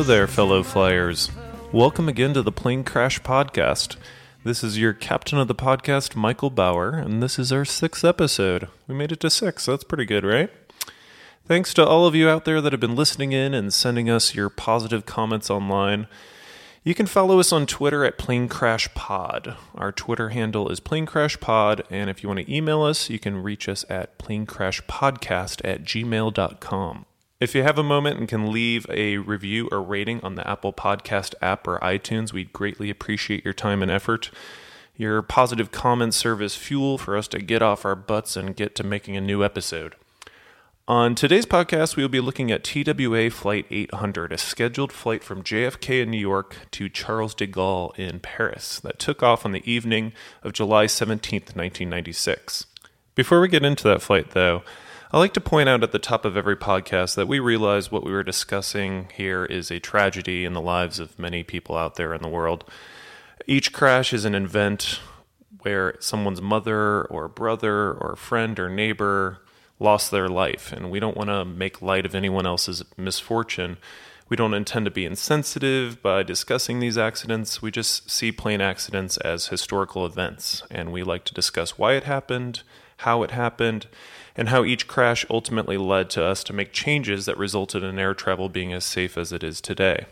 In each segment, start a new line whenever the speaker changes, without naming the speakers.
Hello there, fellow flyers. Welcome again to the Plane Crash Podcast. This is your captain of the podcast, Michael Bauer, and this is our sixth episode. We made it to six. That's pretty good, right? Thanks to all of you out there that have been listening in and sending us your positive comments online. You can follow us on Twitter at Plane Crash Pod. Our Twitter handle is Plane Crash Pod, and if you want to email us, you can reach us at planecrashpodcast at gmail.com. If you have a moment and can leave a review or rating on the Apple Podcast app or iTunes, we'd greatly appreciate your time and effort. Your positive comments serve as fuel for us to get off our butts and get to making a new episode. On today's podcast, we will be looking at TWA Flight 800, a scheduled flight from JFK in New York to Charles de Gaulle in Paris that took off on the evening of July 17th, 1996. Before we get into that flight, though, I like to point out at the top of every podcast that we realize what we were discussing here is a tragedy in the lives of many people out there in the world. Each crash is an event where someone's mother or brother or friend or neighbor lost their life, and we don't want to make light of anyone else's misfortune. We don't intend to be insensitive by discussing these accidents. We just see plane accidents as historical events, and we like to discuss why it happened, how it happened, and how each crash ultimately led to us to make changes that resulted in air travel being as safe as it is today.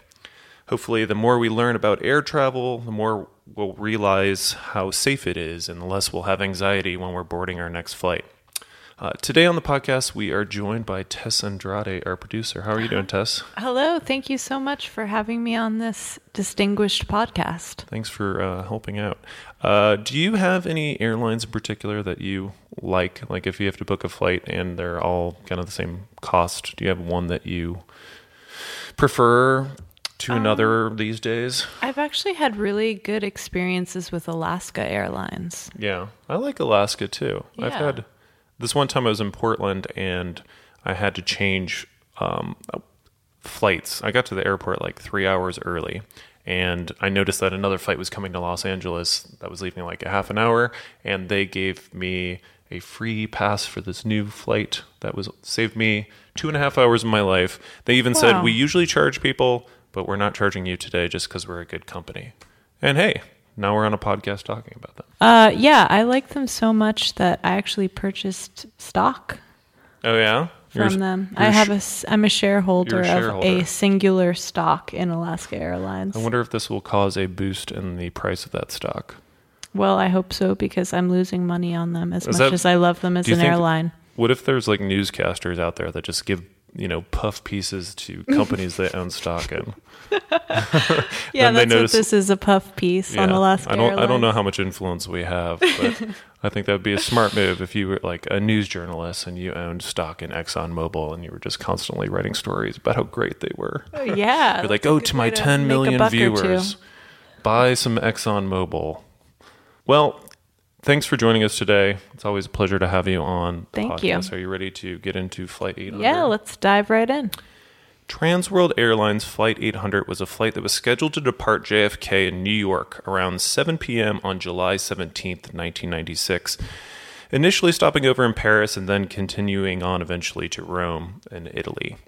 Hopefully, the more we learn about air travel, the more we'll realize how safe it is, and the less we'll have anxiety when we're boarding our next flight. Uh, today on the podcast, we are joined by Tess Andrade, our producer. How are you doing, Tess?
Hello. Thank you so much for having me on this distinguished podcast.
Thanks for uh, helping out. Uh, do you have any airlines in particular that you like? Like, if you have to book a flight and they're all kind of the same cost, do you have one that you prefer to another these days?
I've actually had really good experiences with Alaska Airlines.
Yeah, I like Alaska too. I've had this one time I was in Portland and I had to change um, flights. I got to the airport like three hours early. And I noticed that another flight was coming to Los Angeles that was leaving like a half an hour, and they gave me a free pass for this new flight that was saved me two and a half hours of my life. They even said we usually charge people, but we're not charging you today just because we're a good company. And hey, now we're on a podcast talking about them.
Uh, yeah, I like them so much that I actually purchased stock
Oh yeah,
from
You're-
them. I have a, I'm a shareholder,
a
of a singular stock in Alaska Airlines.
I wonder if this will cause a boost in the price of that stock.
well, I hope so because I'm losing money on them as
Is
much
that-
as I love them as an
think-
airline.
What if there's like newscasters out there that just give you know puff pieces to companies they own stock in?
Yeah, that's
notice-
what this is a puff piece on Alaska
I don't.
Airlines.
I don't know how much influence we have, but I think that would be a smart move if you were like a news journalist and you owned stock in ExxonMobil and you were just constantly writing stories about how great they were.
Oh, yeah.
You're like, oh, to my
way
10
make
million
buck or two."
viewers, buy some ExxonMobil. Well, thanks for joining us today. It's always a pleasure to have you on the
Thank you.
podcast. Are you ready to get into Flight 800?
Yeah, let's dive right in.
Transworld Airlines Flight 800 was a flight that was scheduled to depart JFK in New York around 7 p.m. on July 17th, 1996, initially stopping over in Paris and then continuing on eventually to Rome in Italy.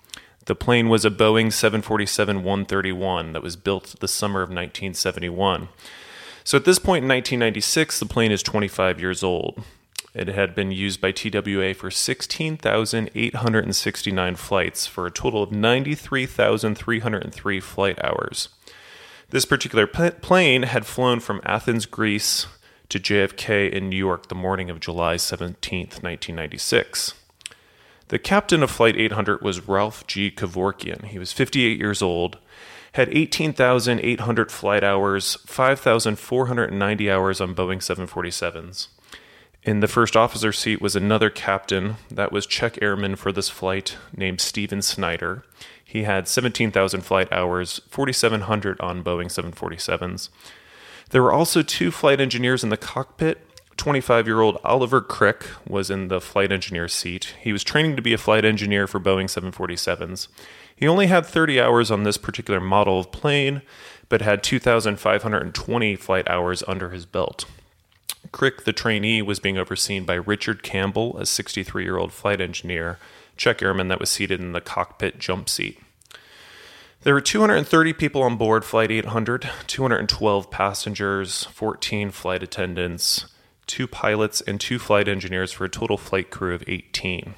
The plane was a Boeing 747 131 that was built the summer of 1971. So at this point in 1996, the plane is 25 years old. It had been used by TWA for 16,869 flights for a total of 93,303 flight hours. This particular plane had flown from Athens, Greece to JFK in New York the morning of July 17, 1996. The captain of Flight 800 was Ralph G. Kevorkian. He was 58 years old, had 18,800 flight hours, 5,490 hours on Boeing 747s. In the first officer seat was another captain that was check airman for this flight named Steven Snyder. He had 17,000 flight hours, 4,700 on Boeing 747s. There were also two flight engineers in the cockpit. 25 year old Oliver Krick was in the flight engineer seat. He was training to be a flight engineer for Boeing 747s. He only had 30 hours on this particular model of plane, but had 2,520 flight hours under his belt. Krick, the trainee, was being overseen by Richard Campbell, a 63 year old flight engineer, check airman that was seated in the cockpit jump seat. There were 230 people on board Flight 800, 212 passengers, 14 flight attendants, two pilots, and two flight engineers for a total flight crew of 18.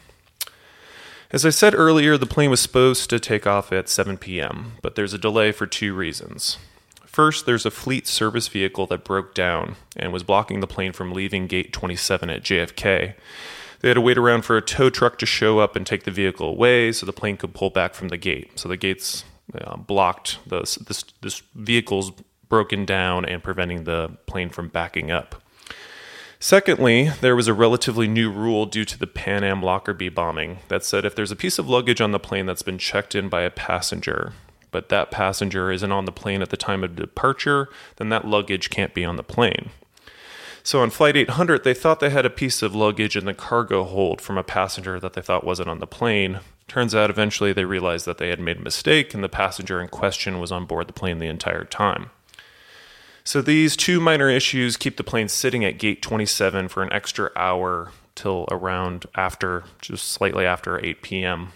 As I said earlier, the plane was supposed to take off at 7 p.m., but there's a delay for two reasons. First, there's a fleet service vehicle that broke down and was blocking the plane from leaving Gate 27 at JFK. They had to wait around for a tow truck to show up and take the vehicle away so the plane could pull back from the gate. So the gates uh, blocked this, this, this vehicle's broken down and preventing the plane from backing up. Secondly, there was a relatively new rule due to the Pan Am Lockerbie bombing that said if there's a piece of luggage on the plane that's been checked in by a passenger, but that passenger isn't on the plane at the time of departure, then that luggage can't be on the plane. So on Flight 800, they thought they had a piece of luggage in the cargo hold from a passenger that they thought wasn't on the plane. Turns out eventually they realized that they had made a mistake and the passenger in question was on board the plane the entire time. So these two minor issues keep the plane sitting at gate 27 for an extra hour till around after, just slightly after 8 p.m.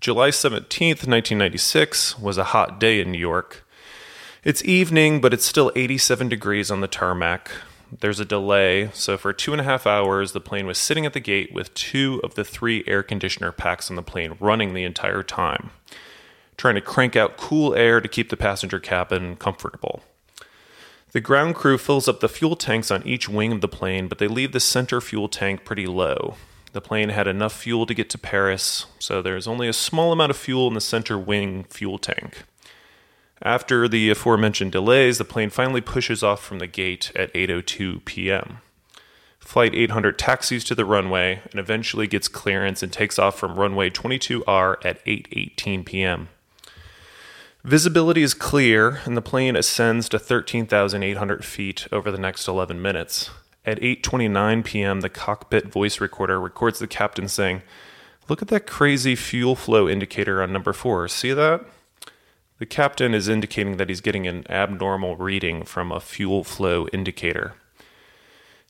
July 17th, 1996 was a hot day in New York. It's evening, but it's still 87 degrees on the tarmac. There's a delay, so for two and a half hours, the plane was sitting at the gate with two of the three air conditioner packs on the plane running the entire time, trying to crank out cool air to keep the passenger cabin comfortable. The ground crew fills up the fuel tanks on each wing of the plane, but they leave the center fuel tank pretty low. The plane had enough fuel to get to Paris, so there's only a small amount of fuel in the center wing fuel tank. After the aforementioned delays, the plane finally pushes off from the gate at 8:02 p.m. Flight 800 taxis to the runway and eventually gets clearance and takes off from runway 22R at 8:18 p.m. Visibility is clear and the plane ascends to 13,800 feet over the next 11 minutes. At 8:29 p.m., the cockpit voice recorder records the captain saying, "Look at that crazy fuel flow indicator on number 4. See that?" The captain is indicating that he's getting an abnormal reading from a fuel flow indicator.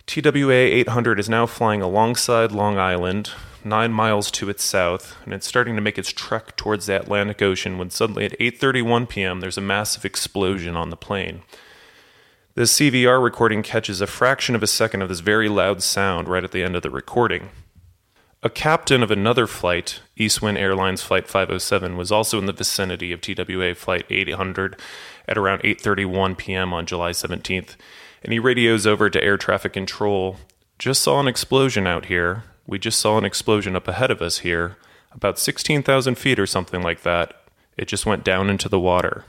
TWA 800 is now flying alongside Long Island, nine miles to its south, and it's starting to make its trek towards the Atlantic Ocean when suddenly at 8:31 p.m. there's a massive explosion on the plane. The CVR recording catches a fraction of a second of this very loud sound right at the end of the recording. A captain of another flight, Eastwind Airlines Flight 507, was also in the vicinity of TWA Flight 800 at around 8:31 p.m. on July 17th, and he radios over to air traffic control. Just saw an explosion out here. We just saw an explosion up ahead of us here, about 16,000 feet or something like that. It just went down into the water.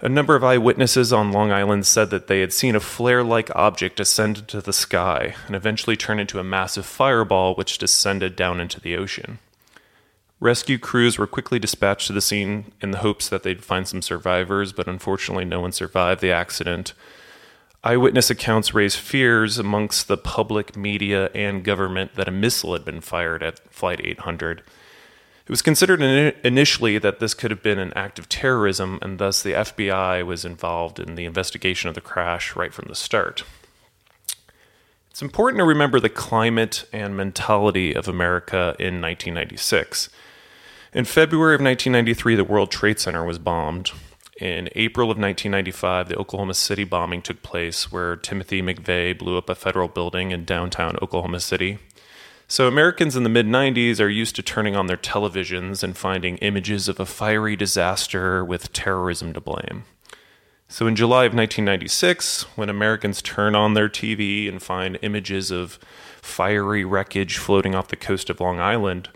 A number of eyewitnesses on Long Island said that they had seen a flare like object ascend into the sky and eventually turn into a massive fireball which descended down into the ocean. Rescue crews were quickly dispatched to the scene in the hopes that they'd find some survivors, but unfortunately, no one survived the accident. Eyewitness accounts raised fears amongst the public, media, and government that a missile had been fired at Flight 800 it was considered initially that this could have been an act of terrorism, and thus the FBI was involved in the investigation of the crash right from the start. It's important to remember the climate and mentality of America in 1996. In February of 1993, the World Trade Center was bombed. In April of 1995, the Oklahoma City bombing took place, where Timothy McVeigh blew up a federal building in downtown Oklahoma City. So, Americans in the mid 90s are used to turning on their televisions and finding images of a fiery disaster with terrorism to blame. So, in July of 1996, when Americans turn on their TV and find images of fiery wreckage floating off the coast of Long Island,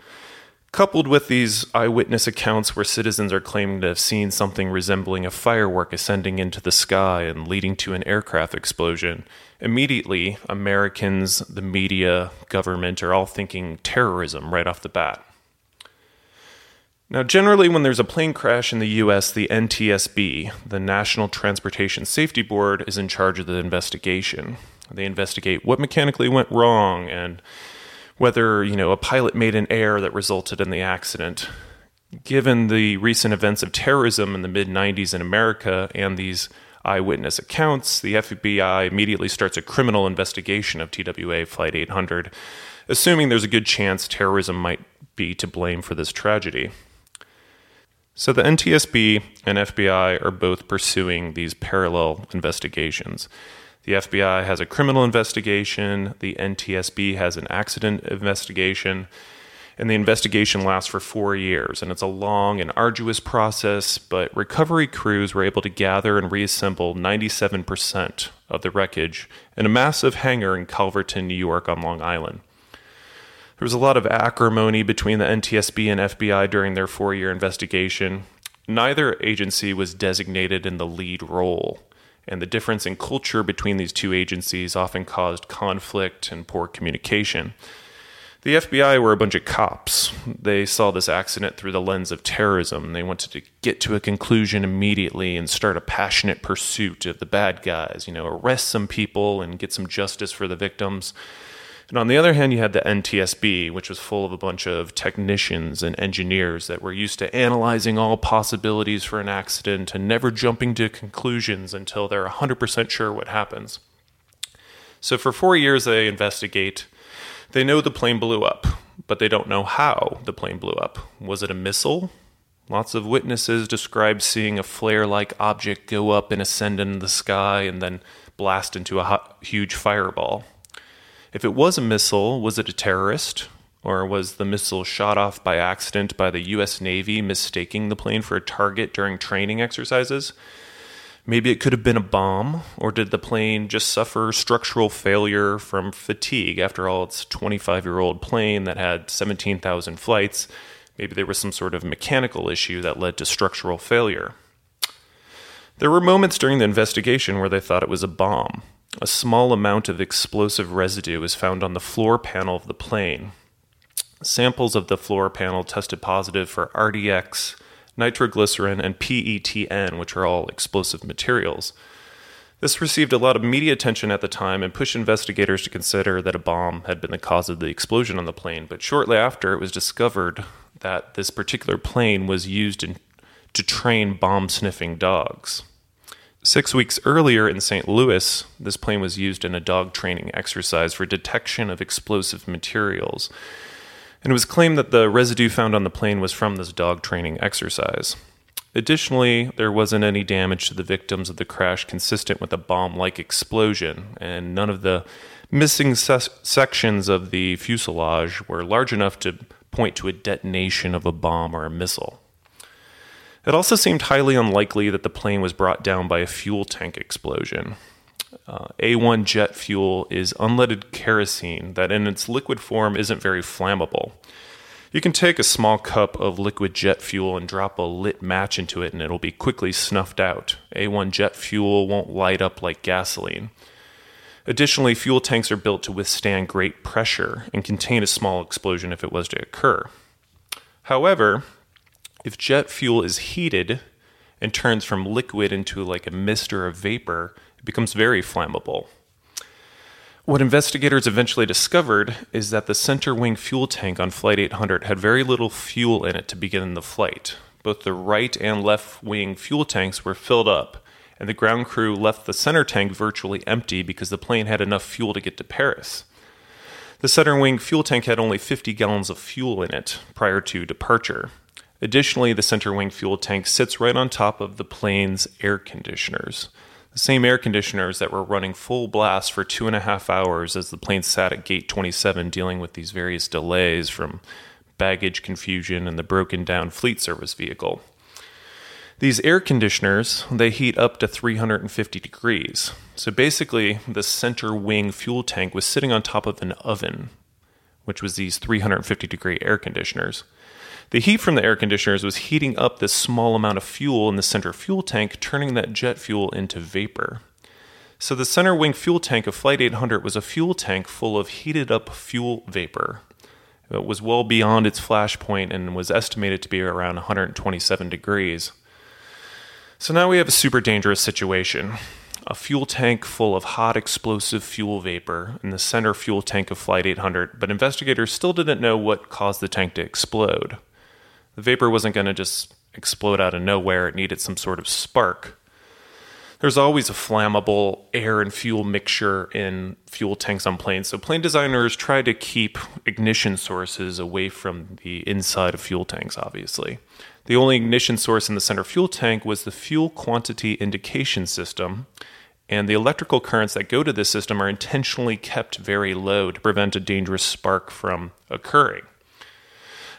coupled with these eyewitness accounts where citizens are claiming to have seen something resembling a firework ascending into the sky and leading to an aircraft explosion, immediately Americans, the media, government are all thinking terrorism right off the bat. Now, generally, when there's a plane crash in the US, the NTSB, the National Transportation Safety Board, is in charge of the investigation. They investigate what mechanically went wrong and whether, you know, a pilot made an error that resulted in the accident. Given the recent events of terrorism in the mid 90s in America and these eyewitness accounts, the FBI immediately starts a criminal investigation of TWA Flight 800, assuming there's a good chance terrorism might be to blame for this tragedy. So the NTSB and FBI are both pursuing these parallel investigations. The FBI has a criminal investigation, the NTSB has an accident investigation, and the investigation lasts for four years. And it's a long and arduous process, but recovery crews were able to gather and reassemble 97% of the wreckage in a massive hangar in Calverton, New York, on Long Island. There was a lot of acrimony between the NTSB and FBI during their four year investigation. Neither agency was designated in the lead role, and the difference in culture between these two agencies often caused conflict and poor communication. The FBI were a bunch of cops. They saw this accident through the lens of terrorism. They wanted to get to a conclusion immediately and start a passionate pursuit of the bad guys, you know, arrest some people and get some justice for the victims. And on the other hand, you had the NTSB, which was full of a bunch of technicians and engineers that were used to analyzing all possibilities for an accident and never jumping to conclusions until they're 100% sure what happens. So for four years, they investigate. They know the plane blew up, but they don't know how the plane blew up. Was it a missile? Lots of witnesses describe seeing a flare like object go up and ascend into the sky and then blast into a hot, huge fireball. If it was a missile, was it a terrorist? Or was the missile shot off by accident by the US Navy mistaking the plane for a target during training exercises? Maybe it could have been a bomb, or did the plane just suffer structural failure from fatigue? After all, it's a 25 year old plane that had 17,000 flights. Maybe there was some sort of mechanical issue that led to structural failure. There were moments during the investigation where they thought it was a bomb. A small amount of explosive residue was found on the floor panel of the plane. Samples of the floor panel tested positive for RDX, nitroglycerin, and PETN, which are all explosive materials. This received a lot of media attention at the time and pushed investigators to consider that a bomb had been the cause of the explosion on the plane. But shortly after, it was discovered that this particular plane was used in, to train bomb sniffing dogs. Six weeks earlier in St. Louis, this plane was used in a dog training exercise for detection of explosive materials. And it was claimed that the residue found on the plane was from this dog training exercise. Additionally, there wasn't any damage to the victims of the crash consistent with a bomb like explosion, and none of the missing ses- sections of the fuselage were large enough to point to a detonation of a bomb or a missile. It also seemed highly unlikely that the plane was brought down by a fuel tank explosion. Uh, A1 jet fuel is unleaded kerosene that, in its liquid form, isn't very flammable. You can take a small cup of liquid jet fuel and drop a lit match into it, and it'll be quickly snuffed out. A1 jet fuel won't light up like gasoline. Additionally, fuel tanks are built to withstand great pressure and contain a small explosion if it was to occur. However, if jet fuel is heated and turns from liquid into like a mist or a vapor, it becomes very flammable. What investigators eventually discovered is that the center wing fuel tank on Flight 800 had very little fuel in it to begin the flight. Both the right and left wing fuel tanks were filled up, and the ground crew left the center tank virtually empty because the plane had enough fuel to get to Paris. The center wing fuel tank had only 50 gallons of fuel in it prior to departure. Additionally, the center wing fuel tank sits right on top of the plane's air conditioners. The same air conditioners that were running full blast for two and a half hours as the plane sat at gate 27 dealing with these various delays from baggage confusion and the broken down fleet service vehicle. These air conditioners, they heat up to 350 degrees. So basically, the center wing fuel tank was sitting on top of an oven, which was these 350 degree air conditioners. The heat from the air conditioners was heating up this small amount of fuel in the center fuel tank, turning that jet fuel into vapor. So the center wing fuel tank of Flight 800 was a fuel tank full of heated up fuel vapor. It was well beyond its flash point and was estimated to be around 127 degrees. So now we have a super dangerous situation. A fuel tank full of hot explosive fuel vapor in the center fuel tank of Flight 800, but investigators still didn't know what caused the tank to explode. The vapor wasn't going to just explode out of nowhere, it needed some sort of spark. There's always a flammable air and fuel mixture in fuel tanks on planes, so plane designers try to keep ignition sources away from the inside of fuel tanks, obviously. The only ignition source in the center fuel tank was the fuel quantity indication system, and the electrical currents that go to this system are intentionally kept very low to prevent a dangerous spark from occurring.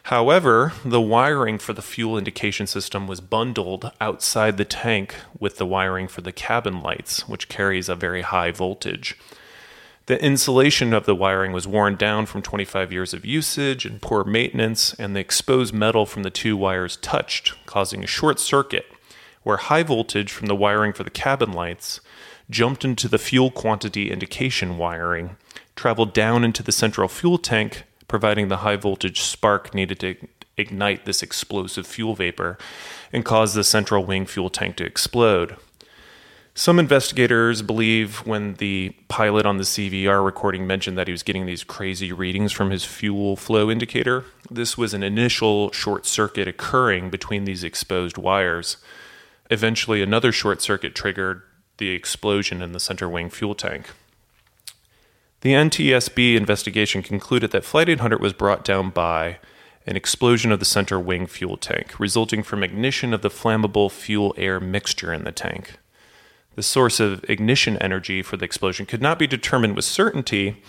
However, the wiring for the fuel indication system was bundled outside the tank with the wiring for the cabin lights, which carries a very high voltage. The insulation of the wiring was worn down from 25 years of usage and poor maintenance, and the exposed metal from the two wires touched, causing a short circuit, where high voltage from the wiring for the cabin lights jumped into the fuel quantity indication wiring, traveled down into the central fuel tank, providing the high voltage spark needed to ignite this explosive fuel vapor and cause the central wing fuel tank to explode. Some investigators believe when the pilot on the CVR recording mentioned that he was getting these crazy readings from his fuel flow indicator, this was an initial short circuit occurring between these exposed wires. Eventually, another short circuit triggered the explosion in the center wing fuel tank. The NTSB investigation concluded that Flight 800 was brought down by an explosion of the center wing fuel tank, resulting from ignition of the flammable fuel air mixture in the tank. The source of ignition energy for the explosion could not be determined with certainty,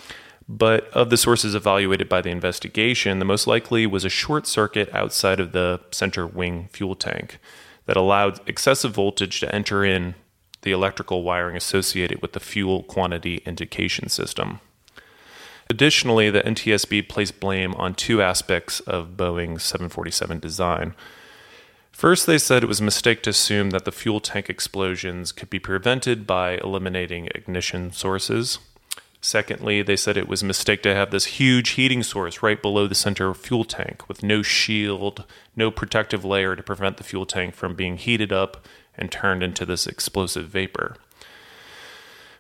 but of the sources evaluated by the investigation, the most likely was a short circuit outside of the center wing fuel tank that allowed excessive voltage to enter in the electrical wiring associated with the fuel quantity indication system. Additionally, the NTSB placed blame on two aspects of Boeing's 747 design. First, they said it was a mistake to assume that the fuel tank explosions could be prevented by eliminating ignition sources. Secondly, they said it was a mistake to have this huge heating source right below the center fuel tank with no shield, no protective layer to prevent the fuel tank from being heated up and turned into this explosive vapor.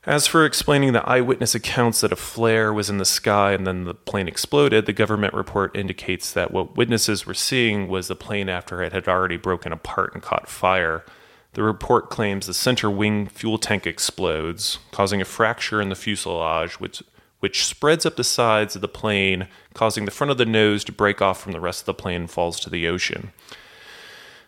As for explaining the eyewitness accounts that a flare was in the sky and then the plane exploded, the government report indicates that what witnesses were seeing was the plane after it had already broken apart and caught fire. The report claims the center wing fuel tank explodes, causing a fracture in the fuselage, which, which spreads up the sides of the plane, causing the front of the nose to break off from the rest of the plane and falls to the ocean.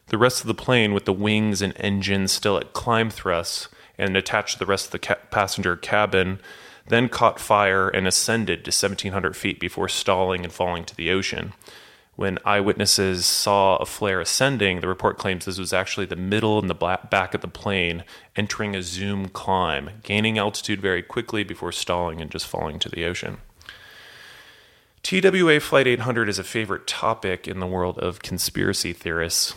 The rest of the plane, with the wings and engine still at climb thrusts, and attached to the rest of the ca- passenger cabin, then caught fire and ascended to 1,700 feet before stalling and falling to the ocean. When eyewitnesses saw a flare ascending, the report claims this was actually the middle and the back of the plane entering a zoom climb, gaining altitude very quickly before stalling and just falling to the ocean. TWA Flight 800 is a favorite topic in the world of conspiracy theorists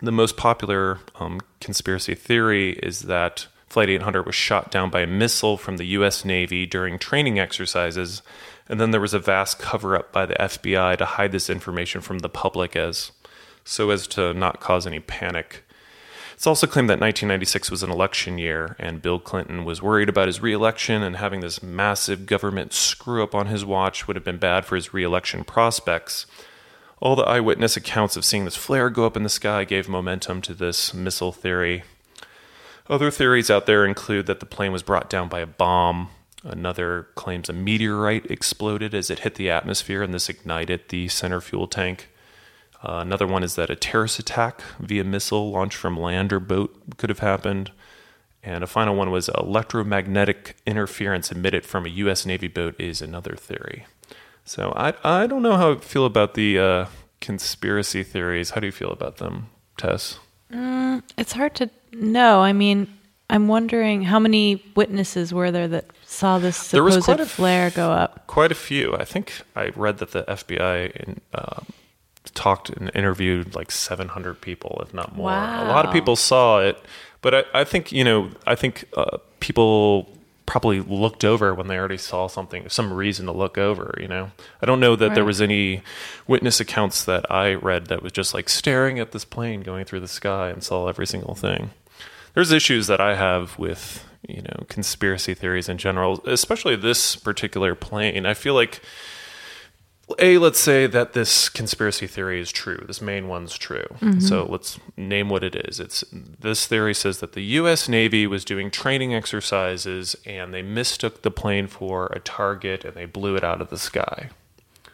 the most popular um, conspiracy theory is that Flight 800 was shot down by a missile from the U.S. Navy during training exercises, and then there was a vast cover up by the FBI to hide this information from the public as so as to not cause any panic. It's also claimed that 1996 was an election year, and Bill Clinton was worried about his reelection, and having this massive government screw up on his watch would have been bad for his reelection prospects. All the eyewitness accounts of seeing this flare go up in the sky gave momentum to this missile theory. Other theories out there include that the plane was brought down by a bomb. Another claims a meteorite exploded as it hit the atmosphere and this ignited the center fuel tank. Uh, another one is that a terrorist attack via missile launched from land or boat could have happened. And a final one was electromagnetic interference emitted from a U.S. Navy boat is another theory. So I I don't know how I feel about the uh, conspiracy theories. How do you feel about them, Tess?
Mm, it's hard to know. I mean, I'm wondering how many witnesses were there that saw this supposed there flare go up?
Quite a few. I think I read that the FBI in, uh, talked and interviewed like 700 people, if not more.
Wow.
A lot of people saw it, but I, I think you know, I think uh, people probably looked over when they already saw something, some reason to look over, you know. I don't know that right. there was any witness accounts that I read that was just like staring at this plane going through the sky and saw every single thing. There's issues that I have with, you know, conspiracy theories in general, especially this particular plane. I feel like a let's say that this conspiracy theory is true this main one's true mm-hmm. so let's name what it is it's this theory says that the US Navy was doing training exercises and they mistook the plane for a target and they blew it out of the sky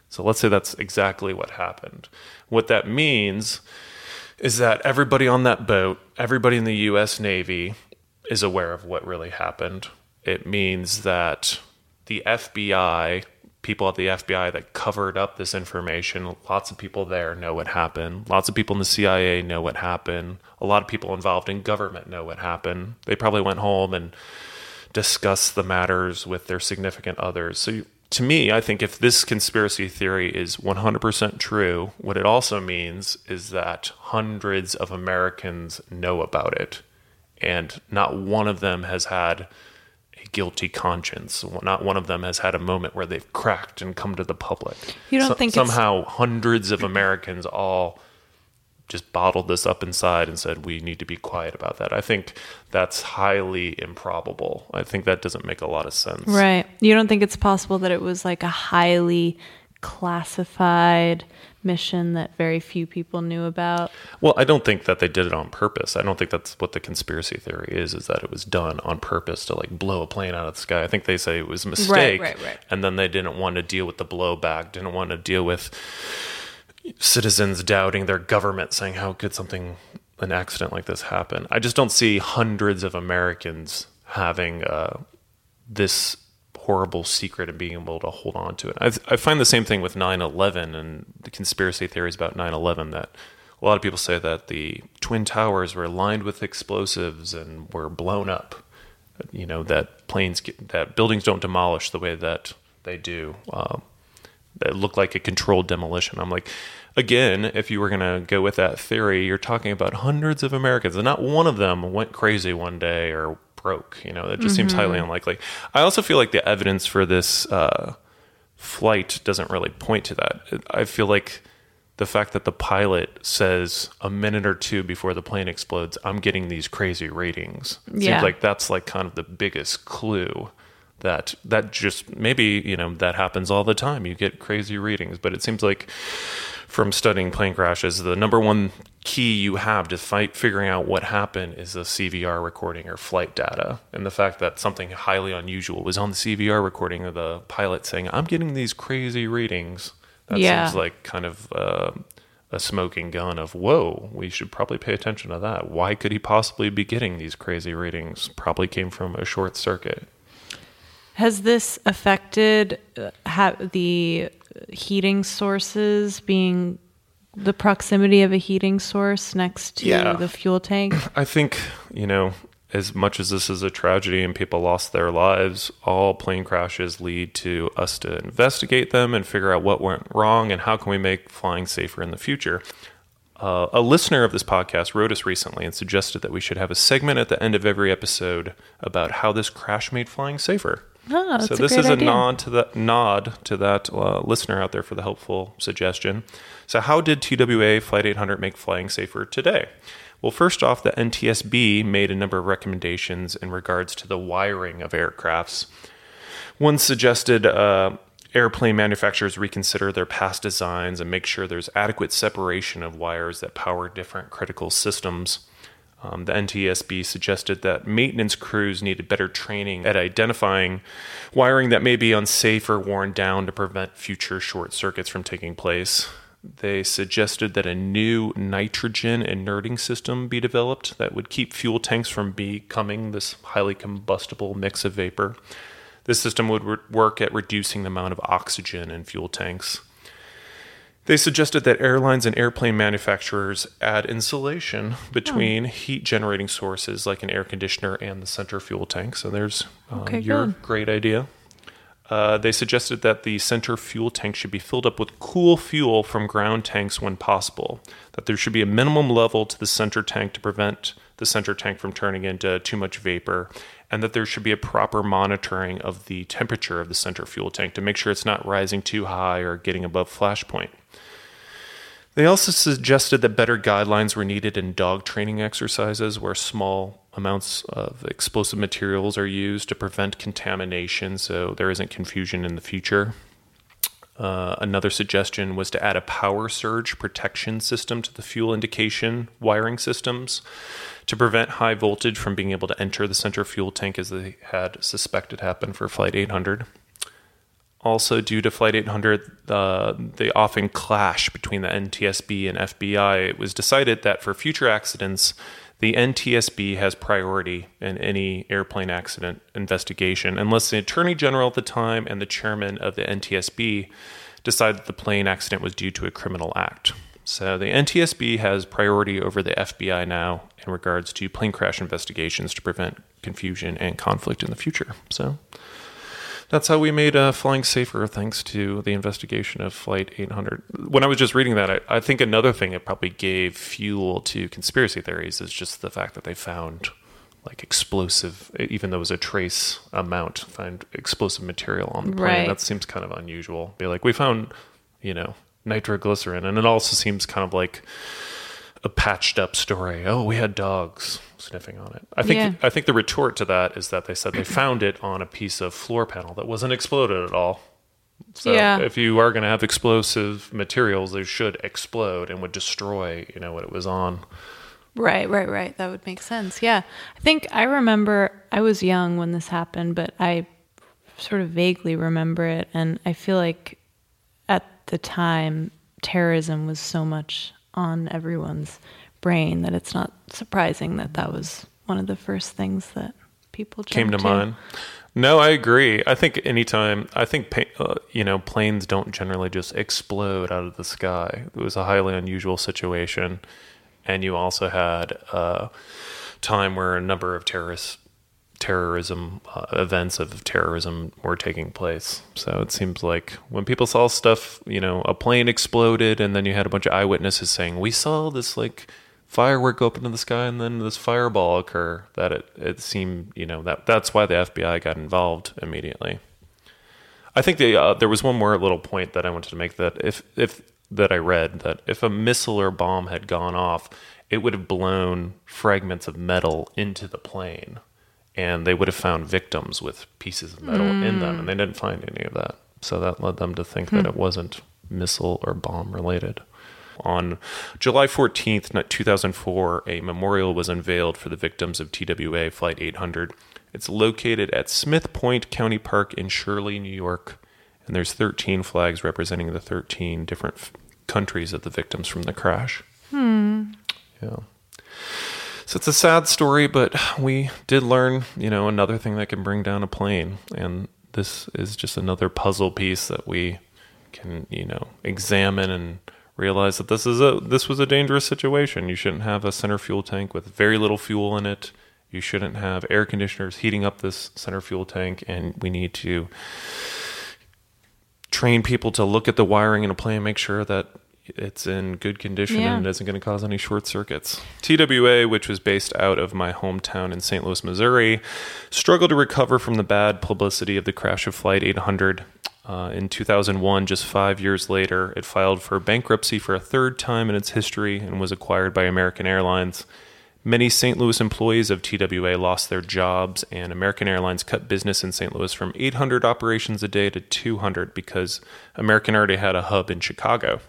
so let's say that's exactly what happened what that means is that everybody on that boat, everybody in the U.S. Navy is aware of what really happened. It means that the FBI, people at the FBI that covered up this information, lots of people there know what happened. Lots of people in the CIA know what happened. A lot of people involved in government know what happened. They probably went home and discussed the matters with their significant others. So to me, I think if this conspiracy theory is 100% true, what it also means is that hundreds of Americans know about it. And not one of them has had guilty conscience. Not one of them has had a moment where they've cracked and come to the public.
You don't so, think
somehow hundreds of Americans all just bottled this up inside and said we need to be quiet about that. I think that's highly improbable. I think that doesn't make a lot of sense.
Right. You don't think it's possible that it was like a highly classified mission that very few people knew about?
Well, I don't think that they did it on purpose. I don't think that's what the conspiracy theory is is that it was done on purpose to like blow a plane out of the sky. I think they say it was a mistake
right, right, right.
and then they didn't want to deal with the blowback, didn't want to deal with citizens doubting their government, saying how could something an accident like this happen. I just don't see hundreds of Americans having uh, this horrible secret and being able to hold on to it. I, I find the same thing with 9/11 and the conspiracy theories about 9/11 that a lot of people say that the twin towers were lined with explosives and were blown up. You know that planes get, that buildings don't demolish the way that they do. Um, that looked like a controlled demolition. I'm like, again, if you were going to go with that theory, you're talking about hundreds of Americans, and not one of them went crazy one day or broke. You know, that just mm-hmm. seems highly mm-hmm. unlikely. I also feel like the evidence for this uh, flight doesn't really point to that. I feel like the fact that the pilot says a minute or two before the plane explodes, I'm getting these crazy ratings. Yeah. Seems like that's like kind of the biggest clue that that just maybe you know that happens all the time you get crazy readings but it seems like from studying plane crashes the number one key you have to fight figuring out what happened is a CVR recording or flight data. And the fact that something highly unusual was on the CVR recording of the pilot saying I'm getting these crazy readings that yeah. seems like kind of uh, a smoking gun of whoa we should probably pay attention to that. Why could he possibly be getting these crazy readings? Probably came from a short circuit.
Has this affected uh, ha- the heating sources being the proximity of a heating source next to yeah. the fuel tank?
I think, you know, as much as this is a tragedy and people lost their lives, all plane crashes lead to us to investigate them and figure out what went wrong and how can we make flying safer in the future. Uh, a listener of this podcast wrote us recently and suggested that we should have a segment at the end of every episode about how this crash made flying safer.
Oh,
so this is a nod to that nod to that uh, listener out there for the helpful suggestion. So how did TWA Flight 800 make flying safer today? Well, first off, the NTSB made a number of recommendations in regards to the wiring of aircrafts. One suggested uh, airplane manufacturers reconsider their past designs and make sure there's adequate separation of wires that power different critical systems. Um, the NTSB suggested that maintenance crews needed better training at identifying wiring that may be unsafe or worn down to prevent future short circuits from taking place. They suggested that a new nitrogen inerting system be developed that would keep fuel tanks from becoming this highly combustible mix of vapor. This system would re- work at reducing the amount of oxygen in fuel tanks. They suggested that airlines and airplane manufacturers add insulation between oh. heat generating sources like an air conditioner and the center fuel tank. So there's uh, okay, your good. great idea. Uh, they suggested that the center fuel tank should be filled up with cool fuel from ground tanks when possible, that there should be a minimum level to the center tank to prevent the center tank from turning into too much vapor, and that there should be a proper monitoring of the temperature of the center fuel tank to make sure it's not rising too high or getting above flash point. They also suggested that better guidelines were needed in dog training exercises where small amounts of explosive materials are used to prevent contamination so there isn't confusion in the future. Uh, another suggestion was to add a power surge protection system to the fuel indication wiring systems to prevent high voltage from being able to enter the center fuel tank as they had suspected happened for Flight 800. also due to Flight 800, uh, they often clash between the NTSB and FBI. It was decided that for future accidents, the NTSB has priority in any airplane accident investigation, unless the Attorney General at the time and the chairman of the NTSB decide that the plane accident was due to a criminal act. So the NTSB has priority over the FBI now in regards to plane crash investigations to prevent confusion and conflict in the future. So that's how we made uh, flying safer thanks to the investigation of Flight 800. When I was just reading that, I, I think another thing it probably gave fuel to conspiracy theories is just the fact that they found like explosive, even though it was a trace amount, find explosive material on the plane.
Right.
That seems kind of unusual. Be like, we found, you know, nitroglycerin, and it also seems kind of like a patched up story. Oh, we had dogs sniffing on it. I think
Yeah.
I think the retort to that is that they said they found it on a piece of floor panel that wasn't exploded at all. So
Yeah.
if you are going to have explosive materials, they should explode and would destroy, you know, what it was on.
Right, right, right. That would make sense. Yeah. I think I remember I was young when this happened, but I sort of vaguely remember it. And I feel like at the time, terrorism was so much on everyone's brain that it's not surprising that that was one of the first things that people
Came to
jumped
mind. No, I agree. I think anytime, I think, uh, you know, planes don't generally just explode out of the sky. It was a highly unusual situation. And you also had a time where a number of terrorist terrorism uh, events of terrorism were taking place. So it seems like when people saw stuff, you know, a plane exploded and then you had a bunch of eyewitnesses saying, "We saw this like firework go up into the sky and then this fireball occur." That it it seemed, you know, that that's why the FBI got involved immediately. I think the, uh, there was one more little point that I wanted to make that if if that I read that if a missile or bomb had gone off, it would have blown fragments of metal into the plane, and they would have found victims with pieces of metal in them, and they didn't find any of that. So that led them to think that it wasn't missile or bomb related. On July 14th, 2004, a memorial was unveiled for the victims of TWA Flight 800. It's located at Smith Point County Park in Shirley, New York, and there's 13 flags representing the 13 different f- countries of the victims from the crash. Hmm. Yeah. So it's a sad story, but we did learn, you know, another thing that can bring down a plane, and this is just another puzzle piece that we can, you know, examine and realize that this is a this was a dangerous situation. You shouldn't have a center fuel tank with very little fuel in it. You shouldn't have air conditioners heating up this center fuel tank, and we need to train people to look at the wiring in a plane, make sure that it's in good condition
Yeah.
and it isn't going to cause any short circuits. TWA, which was based out of my hometown in St. Louis, Missouri, struggled to recover from the bad publicity of the crash of Flight 800. Uh, in 2001, just five years later, it filed for bankruptcy for a third time in its history and was acquired by American Airlines. Many St. Louis employees of TWA lost their jobs, and American Airlines cut business in St. Louis from 800 operations a day to 200 because American already had a hub in Chicago.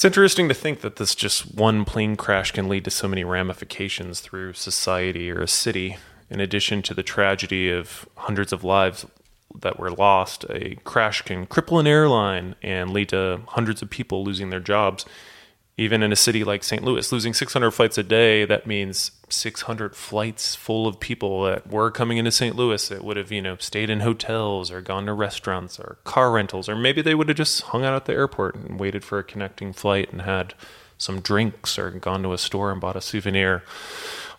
It's interesting to think that this just one plane crash can lead to so many ramifications through society or a city. In addition to the tragedy of hundreds of lives that were lost, a crash can cripple an airline and lead to hundreds of people losing their jobs. Even in a city like St. Louis, losing 600 flights a day, that means 600 flights full of people that were coming into St. Louis that would have, you know, stayed in hotels or gone to restaurants or car rentals, or maybe they would have just hung out at the airport and waited for a connecting flight and had some drinks or gone to a store and bought a souvenir.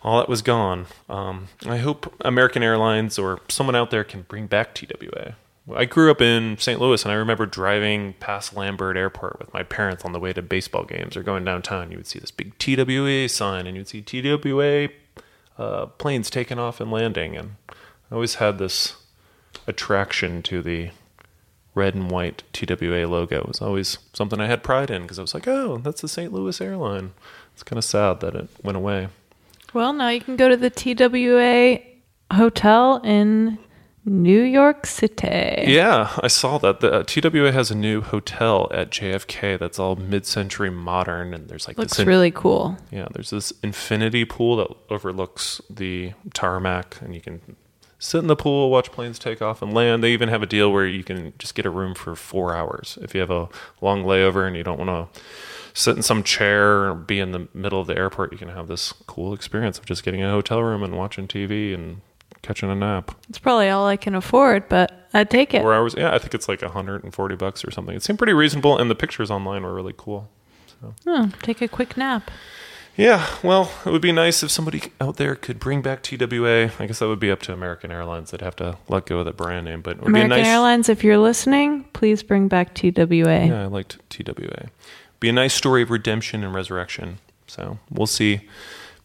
All that was gone. Um, I hope American Airlines or someone out there can bring back TWA. I grew up in St. Louis, and I remember driving past Lambert Airport with my parents on the way to baseball games or going downtown. You would see this big TWA sign, and you'd see TWA uh, planes taking off and landing. And I always had this attraction to the red and white TWA logo. It was always something I had pride in because I was like, oh, that's the St. Louis airline. It's kind of sad that it went away.
Well, now you can go to the TWA hotel in New York City.
Yeah, I saw that. The uh, TWA has a new hotel at JFK that's all mid-century modern, and there's like
Looks
this. in-
really cool.
yeah, there's this infinity pool that overlooks the tarmac, and you can sit in the pool, watch planes take off and land. They even have a deal where you can just get a room for four hours if you have a long layover and you don't want to sit in some chair or be in the middle of the airport. You can have this cool experience of just getting a hotel room and watching TV and catching a nap.
It's probably all I can afford, but I'd take it.
Four hours, yeah, I think it's like 140 bucks or something. It seemed pretty reasonable, and the pictures online were really cool. So.
Take a quick nap.
Yeah, well, it would be nice if somebody out there could bring back TWA. I guess that would be up to American Airlines. They'd have to let go of the brand name, but it would
American
be nice.
Airlines, if you're listening, please bring back TWA.
Yeah, I liked TWA. Be a nice story of redemption and resurrection. So we'll see.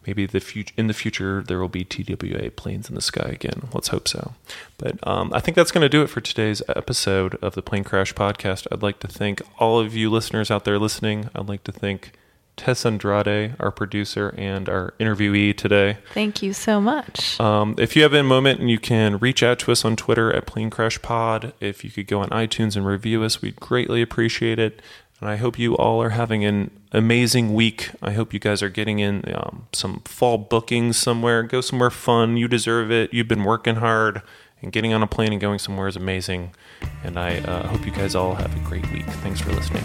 Maybe the future in the future there will be TWA planes in the sky again. Let's hope so. But um, I think that's going to do it for today's episode of the Plane Crash Podcast. I'd like to thank all of you listeners out there listening. I'd like to thank Tess Andrade, our producer and our interviewee today.
Thank you so much.
Um, if you have a moment and you can reach out to us on Twitter at Plane Crash Pod, if you could go on iTunes and review us, we'd greatly appreciate it. And I hope you all are having an amazing week. I hope you guys are getting in um, some fall bookings somewhere. Go somewhere fun. You deserve it. You've been working hard, and getting on a plane and going somewhere is amazing. And I uh, hope you guys all have a great week. Thanks for listening.